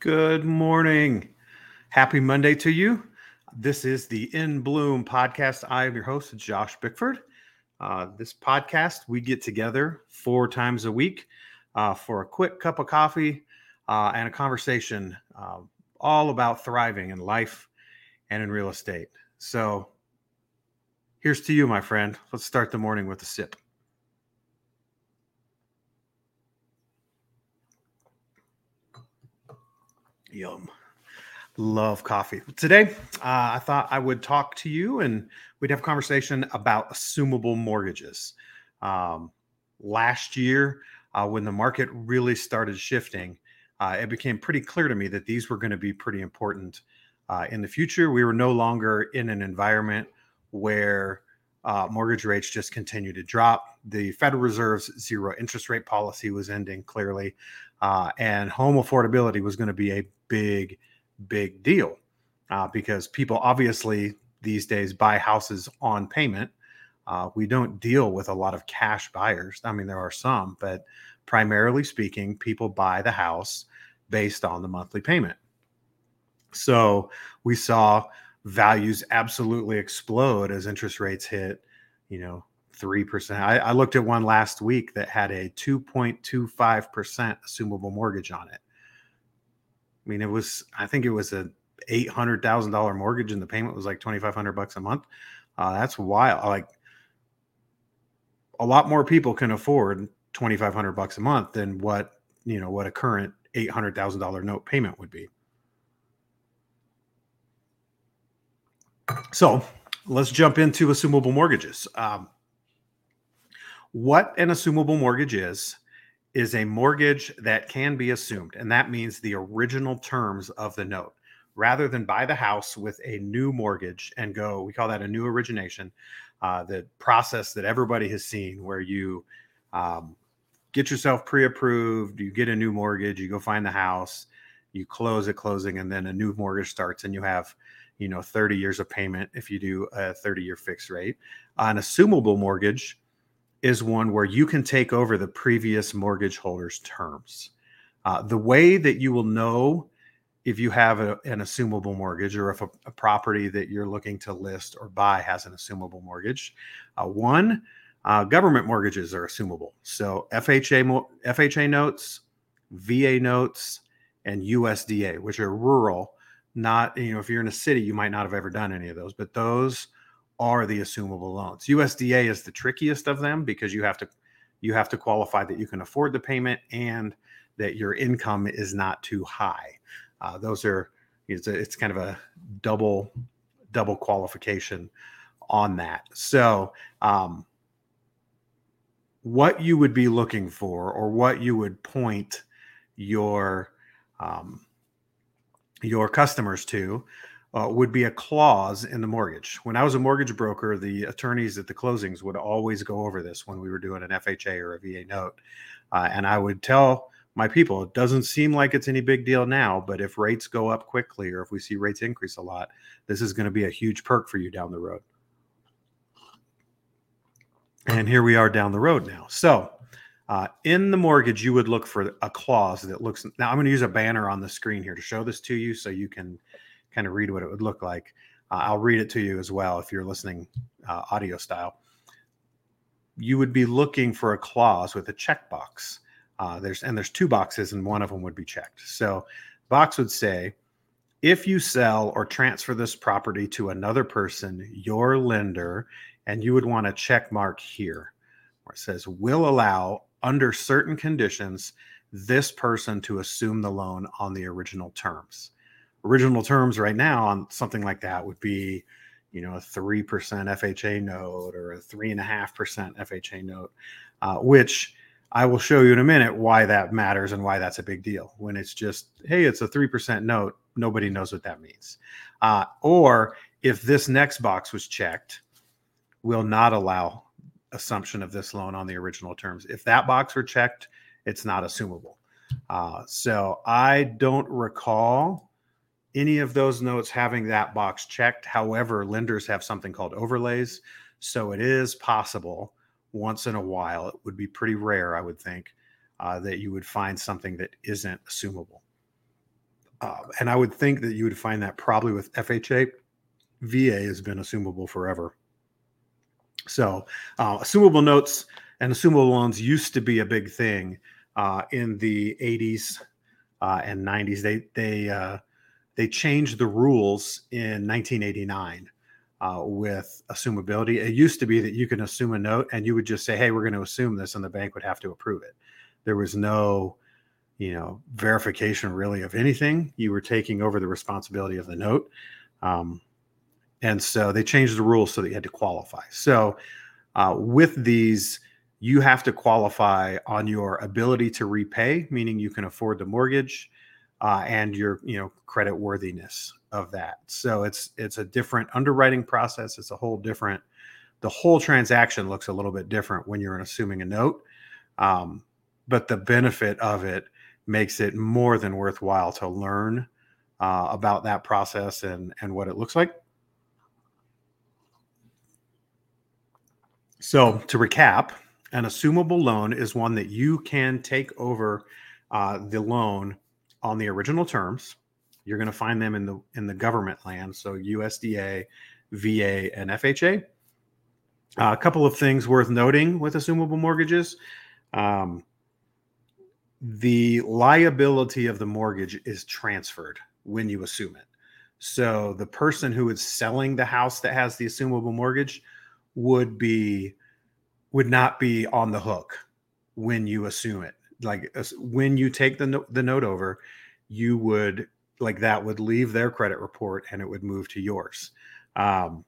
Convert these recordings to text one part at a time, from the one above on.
Good morning. Happy Monday to you. This is the In Bloom podcast. I am your host, Josh Bickford. Uh, this podcast, we get together four times a week uh, for a quick cup of coffee uh, and a conversation uh, all about thriving in life and in real estate. So, here's to you, my friend. Let's start the morning with a sip. Yum. Love coffee. Today, uh, I thought I would talk to you and we'd have a conversation about assumable mortgages. Um, last year, uh, when the market really started shifting, uh, it became pretty clear to me that these were going to be pretty important uh, in the future. We were no longer in an environment where uh, mortgage rates just continue to drop. The Federal Reserve's zero interest rate policy was ending clearly, uh, and home affordability was going to be a big, big deal uh, because people obviously these days buy houses on payment. Uh, we don't deal with a lot of cash buyers. I mean, there are some, but primarily speaking, people buy the house based on the monthly payment. So we saw values absolutely explode as interest rates hit, you know, 3%. I, I looked at one last week that had a 2.25% assumable mortgage on it. I mean, it was, I think it was a $800,000 mortgage and the payment was like 2,500 bucks a month. Uh, that's wild. Like a lot more people can afford 2,500 bucks a month than what, you know, what a current $800,000 note payment would be. So let's jump into assumable mortgages. Um, what an assumable mortgage is, is a mortgage that can be assumed. And that means the original terms of the note. Rather than buy the house with a new mortgage and go, we call that a new origination, uh, the process that everybody has seen where you um, get yourself pre approved, you get a new mortgage, you go find the house, you close at closing, and then a new mortgage starts, and you have you know 30 years of payment if you do a 30 year fixed rate. An assumable mortgage is one where you can take over the previous mortgage holder's terms. Uh, the way that you will know if you have a, an assumable mortgage or if a, a, property that you're looking to list or buy has an assumable mortgage, uh, one, uh, government mortgages are assumable. So FHA FHA notes, VA notes, and USDA, which are rural. Not you know if you're in a city, you might not have ever done any of those, but those are the assumable loans. USDA is the trickiest of them because you have to you have to qualify that you can afford the payment and that your income is not too high. Uh, those are it's, a, it's kind of a double double qualification on that. So um, what you would be looking for or what you would point your um, your customers to uh, would be a clause in the mortgage. When I was a mortgage broker, the attorneys at the closings would always go over this when we were doing an FHA or a VA note. Uh, and I would tell my people, it doesn't seem like it's any big deal now, but if rates go up quickly or if we see rates increase a lot, this is going to be a huge perk for you down the road. And here we are down the road now. So, uh, in the mortgage, you would look for a clause that looks. Now, I'm going to use a banner on the screen here to show this to you so you can kind of read what it would look like. Uh, I'll read it to you as well if you're listening uh, audio style. You would be looking for a clause with a checkbox. Uh, there's and there's two boxes, and one of them would be checked. So, box would say, if you sell or transfer this property to another person, your lender, and you would want a check mark here where it says will allow under certain conditions this person to assume the loan on the original terms original terms right now on something like that would be, you know, a 3% FHA note or a 3.5% FHA note, uh, which I will show you in a minute why that matters and why that's a big deal. When it's just, hey, it's a 3% note, nobody knows what that means. Uh, or if this next box was checked, will not allow assumption of this loan on the original terms. If that box were checked, it's not assumable. Uh, so I don't recall any of those notes having that box checked. However, lenders have something called overlays. So it is possible once in a while, it would be pretty rare, I would think, uh, that you would find something that isn't assumable. Uh, and I would think that you would find that probably with FHA. VA has been assumable forever. So, uh, assumable notes and assumable loans used to be a big thing uh, in the 80s uh, and 90s. They they uh, they changed the rules in 1989 uh, with assumability. It used to be that you can assume a note and you would just say, "Hey, we're going to assume this," and the bank would have to approve it. There was no you know verification really of anything you were taking over the responsibility of the note um, and so they changed the rules so that you had to qualify so uh, with these you have to qualify on your ability to repay meaning you can afford the mortgage uh, and your you know credit worthiness of that so it's it's a different underwriting process it's a whole different the whole transaction looks a little bit different when you're assuming a note um, but the benefit of it makes it more than worthwhile to learn uh, about that process and and what it looks like. So to recap, an assumable loan is one that you can take over uh, the loan on the original terms. You're going to find them in the in the government land, so USDA, VA, and FHA. Uh, a couple of things worth noting with assumable mortgages. Um, the liability of the mortgage is transferred when you assume it. So the person who is selling the house that has the assumable mortgage would be would not be on the hook when you assume it. Like when you take the no- the note over, you would like that would leave their credit report and it would move to yours. Um,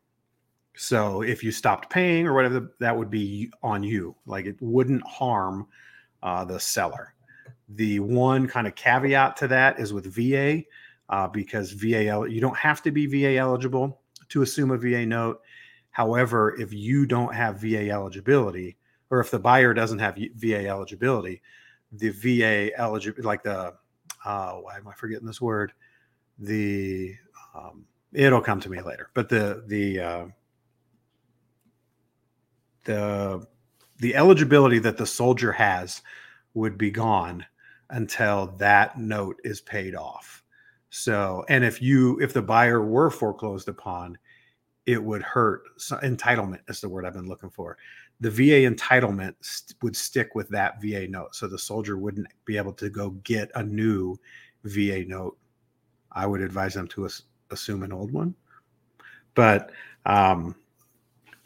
so if you stopped paying or whatever, that would be on you. Like it wouldn't harm uh, the seller. The one kind of caveat to that is with VA, uh, because VA you don't have to be VA eligible to assume a VA note. However, if you don't have VA eligibility, or if the buyer doesn't have VA eligibility, the VA eligible like the uh, why am I forgetting this word? The um, it'll come to me later, but the the uh, the the eligibility that the soldier has would be gone until that note is paid off. So, and if you, if the buyer were foreclosed upon, it would hurt. So, entitlement is the word I've been looking for. The VA entitlement st- would stick with that VA note. So the soldier wouldn't be able to go get a new VA note. I would advise them to as- assume an old one. But, um,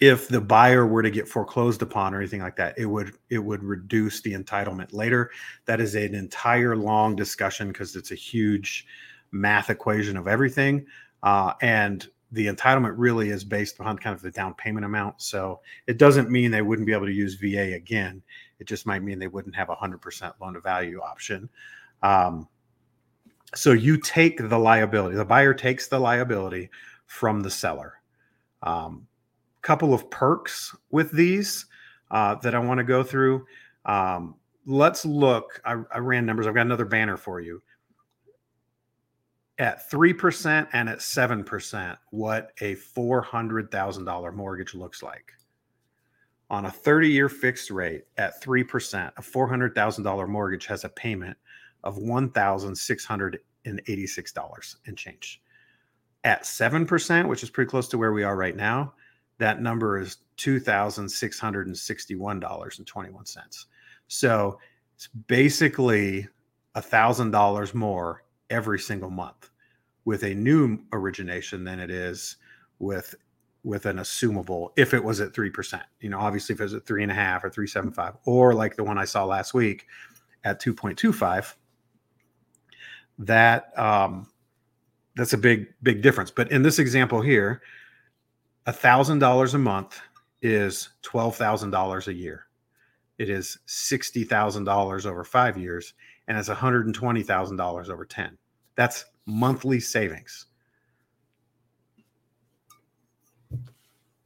if the buyer were to get foreclosed upon or anything like that it would it would reduce the entitlement later that is an entire long discussion because it's a huge math equation of everything uh, and the entitlement really is based upon kind of the down payment amount so it doesn't mean they wouldn't be able to use va again it just might mean they wouldn't have a 100% loan to value option um, so you take the liability the buyer takes the liability from the seller um, couple of perks with these uh, that I want to go through. Um, let's look. I, I ran numbers. I've got another banner for you. At 3% and at 7%, what a $400,000 mortgage looks like. On a 30 year fixed rate at 3%, a $400,000 mortgage has a payment of $1,686 and change. At 7%, which is pretty close to where we are right now, that number is $2,661.21. So it's basically $1,000 more every single month with a new origination than it is with with an assumable if it was at 3% you know obviously if it was at three and a half or 375 or like the one i saw last week at 2.25 that um that's a big big difference but in this example here a $1,000 a month is $12,000 a year. It is $60,000 over five years, and it's $120,000 over 10. That's monthly savings.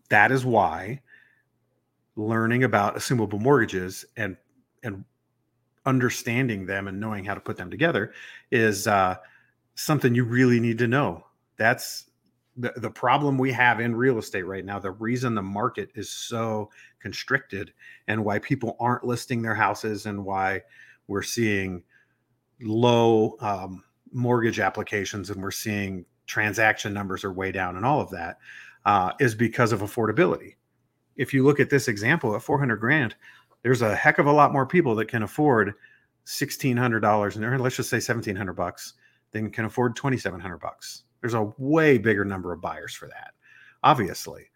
That is why learning about assumable mortgages and and understanding them and knowing how to put them together is uh, something you really need to know. That's the, the problem we have in real estate right now, the reason the market is so constricted and why people aren't listing their houses and why we're seeing low um, mortgage applications and we're seeing transaction numbers are way down and all of that uh, is because of affordability. If you look at this example at 400 grand, there's a heck of a lot more people that can afford $1,600 and let's just say 1700 bucks than can afford 2,700 bucks. There's a way bigger number of buyers for that, obviously.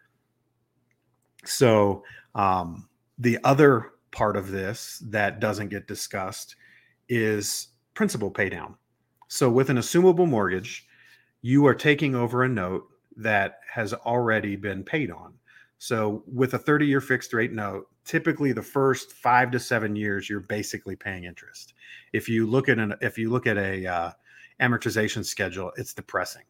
So um, the other part of this that doesn't get discussed is principal pay down. So with an assumable mortgage, you are taking over a note that has already been paid on. So with a 30 year fixed rate note, typically the first five to seven years, you're basically paying interest. If you look at an, if you look at a uh, amortization schedule, it's depressing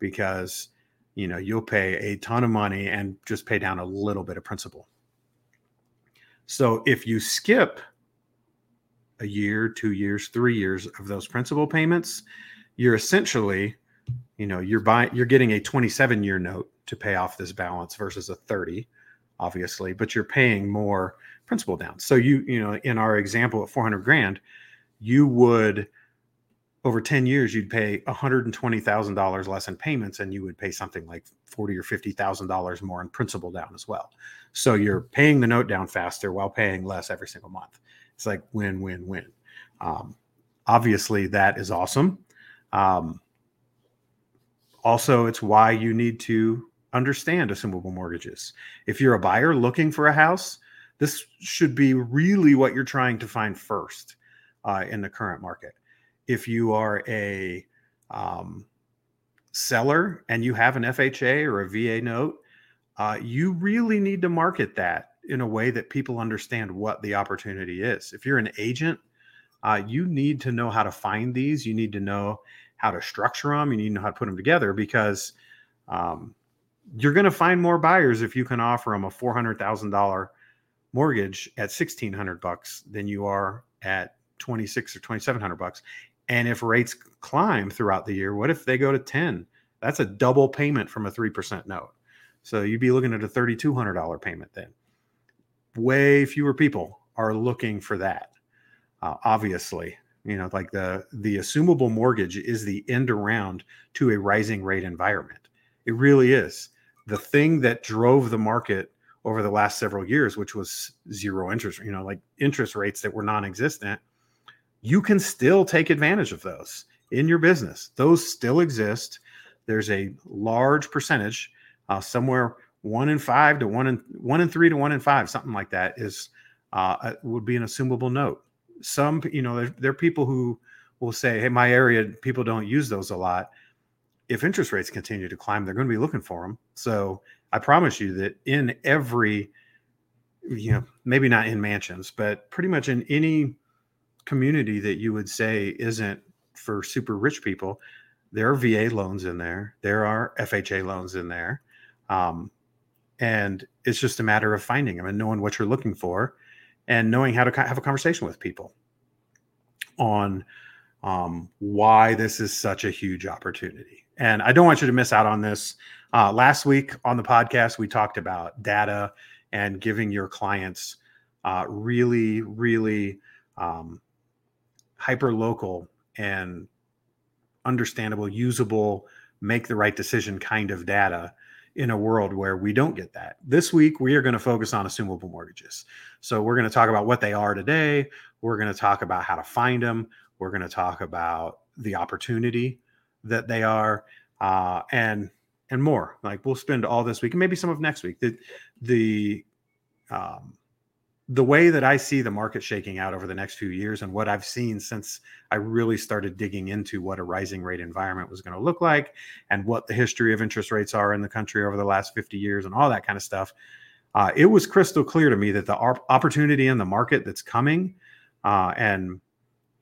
because you know you'll pay a ton of money and just pay down a little bit of principal. So if you skip a year, two years, three years of those principal payments, you're essentially, you know, you're buying, you're getting a 27 year note to pay off this balance versus a 30, obviously, but you're paying more principal down. So you, you know, in our example at 400 grand, you would over 10 years you'd pay $120,000 less in payments and you would pay something like 40 or $50,000 more in principal down as well. So you're paying the note down faster while paying less every single month. It's like win, win, win. Um, obviously, that is awesome. Um, also, it's why you need to understand assumable mortgages. If you're a buyer looking for a house, this should be really what you're trying to find first uh, in the current market. If you are a um, seller and you have an FHA or a VA note, uh, you really need to market that in a way that people understand what the opportunity is. If you're an agent, uh, you need to know how to find these. You need to know how to structure them. You need to know how to put them together because um, you're going to find more buyers if you can offer them a four hundred thousand dollar mortgage at sixteen hundred bucks than you are at twenty six or twenty seven hundred bucks. And if rates climb throughout the year, what if they go to ten? That's a double payment from a three percent note. So you'd be looking at a thirty two hundred dollar payment then way fewer people are looking for that. Uh, obviously, you know, like the the assumable mortgage is the end around to a rising rate environment. It really is the thing that drove the market over the last several years, which was zero interest. You know, like interest rates that were non-existent. You can still take advantage of those in your business. Those still exist. There's a large percentage, uh, somewhere one in five to one in one in three to one in five, something like that is uh, would be an assumable note. Some, you know, there, there are people who will say, "Hey, my area people don't use those a lot." If interest rates continue to climb, they're going to be looking for them. So I promise you that in every, you know, maybe not in mansions, but pretty much in any community that you would say isn't for super rich people, there are VA loans in there. There are FHA loans in there. Um, and it's just a matter of finding them and knowing what you're looking for and knowing how to have a conversation with people on um, why this is such a huge opportunity. And i don't want you to miss out on this. Uh, last week on the podcast we talked about data and giving your clients uh, really really um, hyper local and understandable usable make the right decision kind of data in a world where we don't get that. This week, we are going to focus on assumable mortgages. So, we're going to talk about what they are today. We're going to talk about how to find them. We're going to talk about the opportunity that they are, uh, and and more. Like we'll spend all this week and maybe some of next week. The the um, the way that I see the market shaking out over the next few years and what I've seen since I really started digging into what a rising rate environment was going to look like and what the history of interest rates are in the country over the last 50 years and all that kind of stuff, uh, it was crystal clear to me that the opportunity in the market that's coming uh, and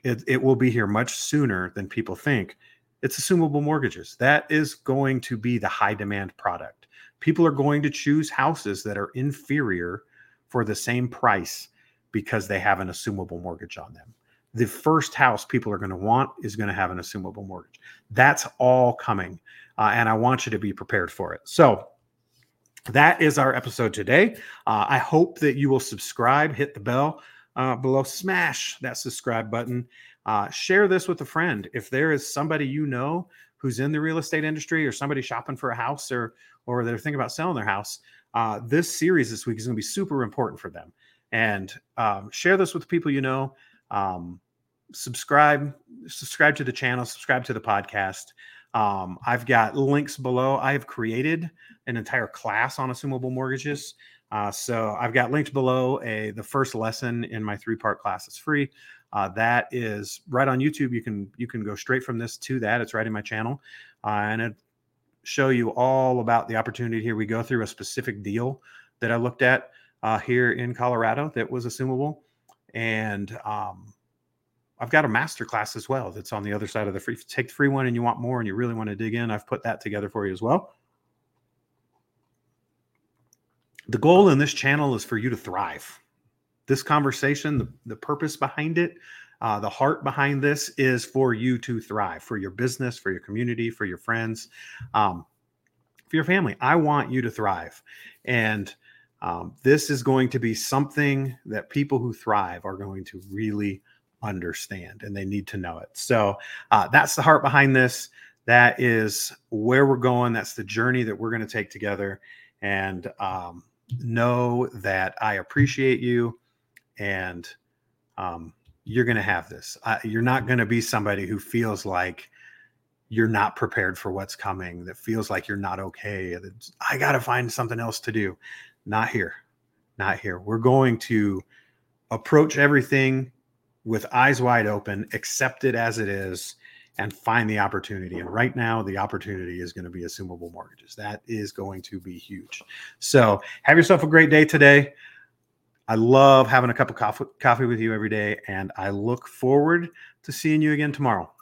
it, it will be here much sooner than people think. It's assumable mortgages. That is going to be the high demand product. People are going to choose houses that are inferior for the same price because they have an assumable mortgage on them. The first house people are going to want is going to have an assumable mortgage. That's all coming. Uh, and I want you to be prepared for it. So, that is our episode today. Uh, I hope that you will subscribe, hit the bell uh, below, smash that subscribe button. Uh, share this with a friend. If there is somebody you know who's in the real estate industry or somebody shopping for a house or or they're thinking about selling their house, uh, this series this week is going to be super important for them. And um, share this with people you know. Um, subscribe, subscribe to the channel, subscribe to the podcast. Um, I've got links below. I have created an entire class on assumable mortgages. Uh, so I've got linked below a the first lesson in my three part class. It's free. Uh, that is right on YouTube. You can you can go straight from this to that. It's right in my channel, uh, and it show you all about the opportunity here. We go through a specific deal that I looked at uh, here in Colorado that was assumable, and um, I've got a master class as well that's on the other side of the free. take the free one and you want more and you really want to dig in, I've put that together for you as well. The goal in this channel is for you to thrive. This conversation, the, the purpose behind it, uh, the heart behind this is for you to thrive, for your business, for your community, for your friends, um, for your family. I want you to thrive. And um, this is going to be something that people who thrive are going to really understand and they need to know it. So uh, that's the heart behind this. That is where we're going. That's the journey that we're going to take together. And um, know that I appreciate you and um, you're going to have this. Uh, you're not going to be somebody who feels like you're not prepared for what's coming, that feels like you're not okay. I got to find something else to do. Not here. Not here. We're going to approach everything with eyes wide open, accept it as it is, and find the opportunity. And right now, the opportunity is going to be assumable mortgages. That is going to be huge. So have yourself a great day today. I love having a cup of coffee, coffee with you every day, and I look forward to seeing you again tomorrow.